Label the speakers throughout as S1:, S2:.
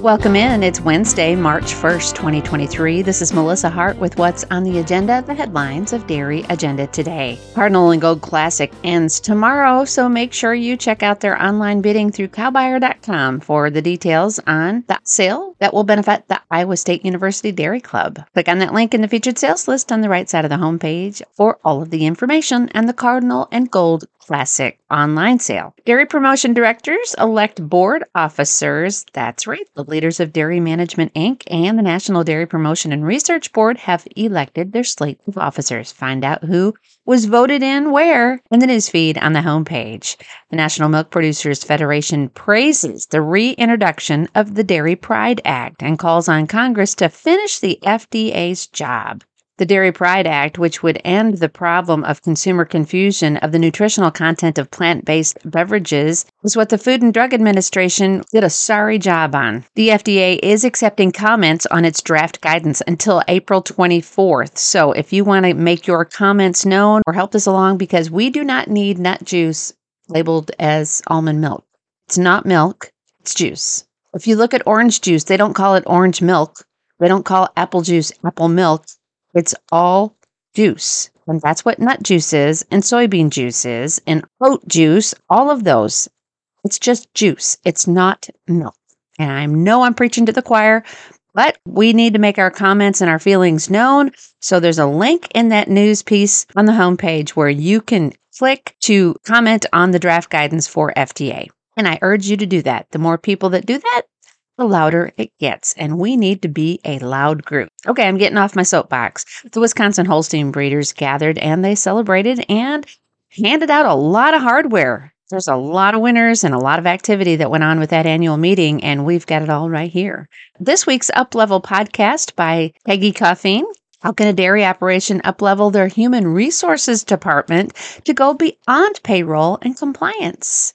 S1: Welcome in. It's Wednesday, March 1st, 2023. This is Melissa Hart with what's on the agenda, the headlines of Dairy Agenda today. Cardinal and Gold Classic ends tomorrow, so make sure you check out their online bidding through cowbuyer.com for the details on that sale that will benefit the Iowa State University Dairy Club. Click on that link in the featured sales list on the right side of the homepage for all of the information and the Cardinal and Gold Classic online sale. Dairy promotion directors elect board officers. That's right. The leaders of Dairy Management Inc. and the National Dairy Promotion and Research Board have elected their slate of officers. Find out who was voted in where in the newsfeed on the homepage. The National Milk Producers Federation praises the reintroduction of the Dairy Pride Act and calls on Congress to finish the FDA's job. The Dairy Pride Act, which would end the problem of consumer confusion of the nutritional content of plant based beverages, is what the Food and Drug Administration did a sorry job on. The FDA is accepting comments on its draft guidance until April 24th. So if you want to make your comments known or help us along, because we do not need nut juice labeled as almond milk. It's not milk, it's juice. If you look at orange juice, they don't call it orange milk. They don't call apple juice apple milk it's all juice. And that's what nut juice is, and soybean juice is, and oat juice, all of those. It's just juice. It's not milk. And I know I'm preaching to the choir, but we need to make our comments and our feelings known. So there's a link in that news piece on the homepage where you can click to comment on the draft guidance for FDA. And I urge you to do that. The more people that do that, the louder it gets. And we need to be a loud group. Okay, I'm getting off my soapbox. The Wisconsin Holstein breeders gathered and they celebrated and handed out a lot of hardware. There's a lot of winners and a lot of activity that went on with that annual meeting, and we've got it all right here. This week's Up Level podcast by Peggy Coffeen how can a dairy operation uplevel their human resources department to go beyond payroll and compliance?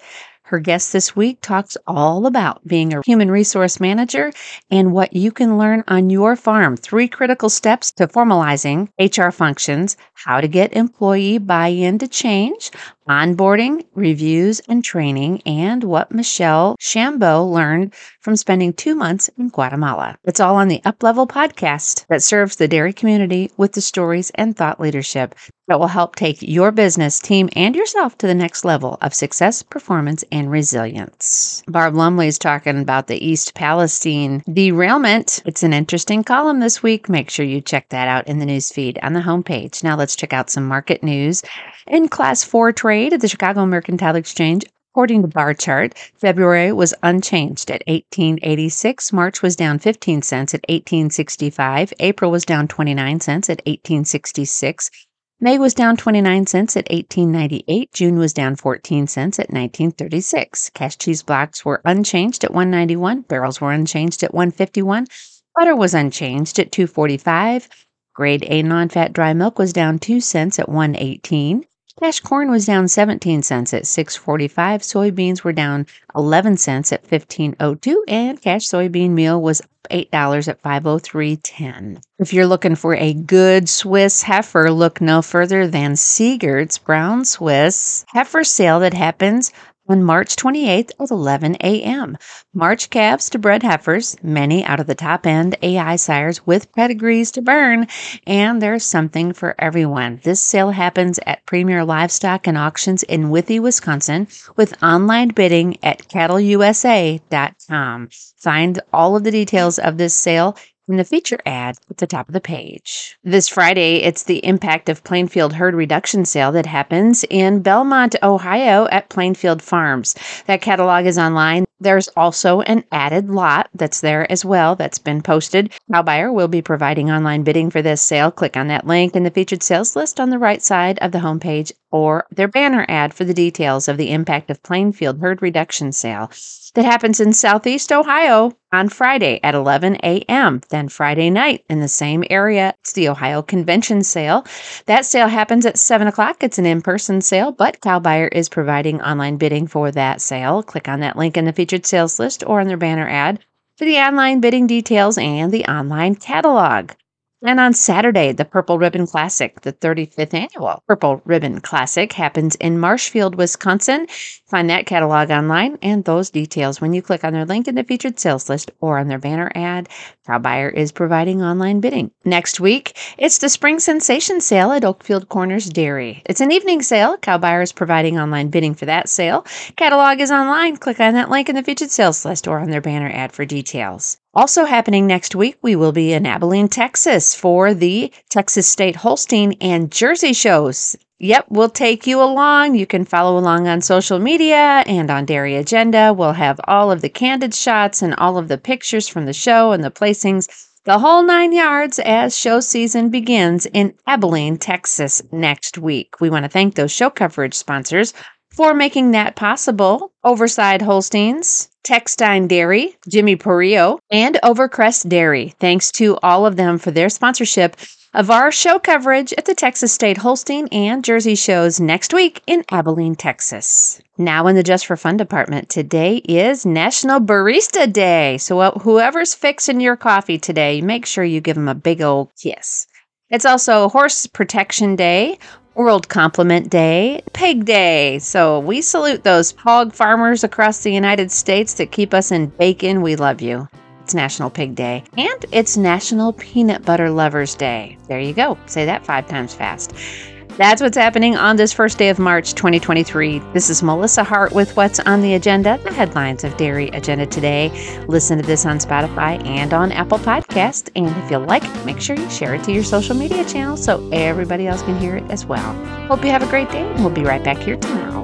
S1: Her guest this week talks all about being a human resource manager and what you can learn on your farm. Three critical steps to formalizing HR functions, how to get employee buy in to change, onboarding, reviews, and training, and what Michelle Chambeau learned from spending two months in Guatemala. It's all on the Uplevel podcast that serves the dairy community with the stories and thought leadership that will help take your business, team, and yourself to the next level of success, performance, and resilience. Barb Lumley is talking about the East Palestine derailment. It's an interesting column this week. Make sure you check that out in the newsfeed on the homepage. Now let's check out some market news. In class four trade at the Chicago Mercantile Exchange, According to Barchart, February was unchanged at 1886, March was down 15 cents at 1865, April was down 29 cents at 1866, May was down 29 cents at 1898. June was down 14 cents at 1936. Cash cheese blocks were unchanged at 191. Barrels were unchanged at 151. Butter was unchanged at 245. Grade A non-fat dry milk was down 2 cents at 118. Cash corn was down 17 cents at 645. Soybeans were down 11 cents at 1502 and cash soybean meal was $8 at 503.10. If you're looking for a good Swiss heifer, look no further than Siegert's Brown Swiss heifer sale that happens on March 28th at 11 a.m. March calves to bred heifers, many out of the top end AI sires with pedigrees to burn, and there's something for everyone. This sale happens at Premier Livestock and Auctions in Withee, Wisconsin, with online bidding at cattleusa.com. Find all of the details of this sale in the feature ad at the top of the page. This Friday, it's the Impact of Plainfield Herd Reduction sale that happens in Belmont, Ohio at Plainfield Farms. That catalog is online. There's also an added lot that's there as well that's been posted. Cowbuyer will be providing online bidding for this sale. Click on that link in the featured sales list on the right side of the homepage or their banner ad for the details of the Impact of Plainfield Herd Reduction sale that happens in Southeast Ohio on Friday at 11 a.m. Then Friday night in the same area, it's the Ohio Convention Sale. That sale happens at 7 o'clock. It's an in person sale, but Cowbuyer is providing online bidding for that sale. Click on that link in the featured sales list or on their banner ad for the online bidding details and the online catalog. And on Saturday, the Purple Ribbon Classic, the 35th annual Purple Ribbon Classic, happens in Marshfield, Wisconsin. Find that catalog online and those details when you click on their link in the featured sales list or on their banner ad. Cowbuyer is providing online bidding. Next week, it's the Spring Sensation Sale at Oakfield Corners Dairy. It's an evening sale. Cowbuyer is providing online bidding for that sale. Catalog is online. Click on that link in the featured sales list or on their banner ad for details. Also happening next week, we will be in Abilene, Texas for the Texas State Holstein and Jersey shows. Yep, we'll take you along. You can follow along on social media and on Dairy Agenda. We'll have all of the candid shots and all of the pictures from the show and the placings, the whole nine yards as show season begins in Abilene, Texas next week. We want to thank those show coverage sponsors for making that possible. Overside Holsteins, Textine Dairy, Jimmy Perio, and Overcrest Dairy. Thanks to all of them for their sponsorship of our show coverage at the Texas State Holstein and Jersey shows next week in Abilene, Texas. Now, in the Just for Fun department, today is National Barista Day. So, uh, whoever's fixing your coffee today, make sure you give them a big old kiss. It's also Horse Protection Day, World Compliment Day, Pig Day. So we salute those hog farmers across the United States that keep us in bacon. We love you. It's National Pig Day. And it's National Peanut Butter Lovers Day. There you go. Say that five times fast. That's what's happening on this first day of March 2023. This is Melissa Hart with What's on the Agenda, the headlines of Dairy Agenda today. Listen to this on Spotify and on Apple Podcast. And if you like it, make sure you share it to your social media channel so everybody else can hear it as well. Hope you have a great day, and we'll be right back here tomorrow.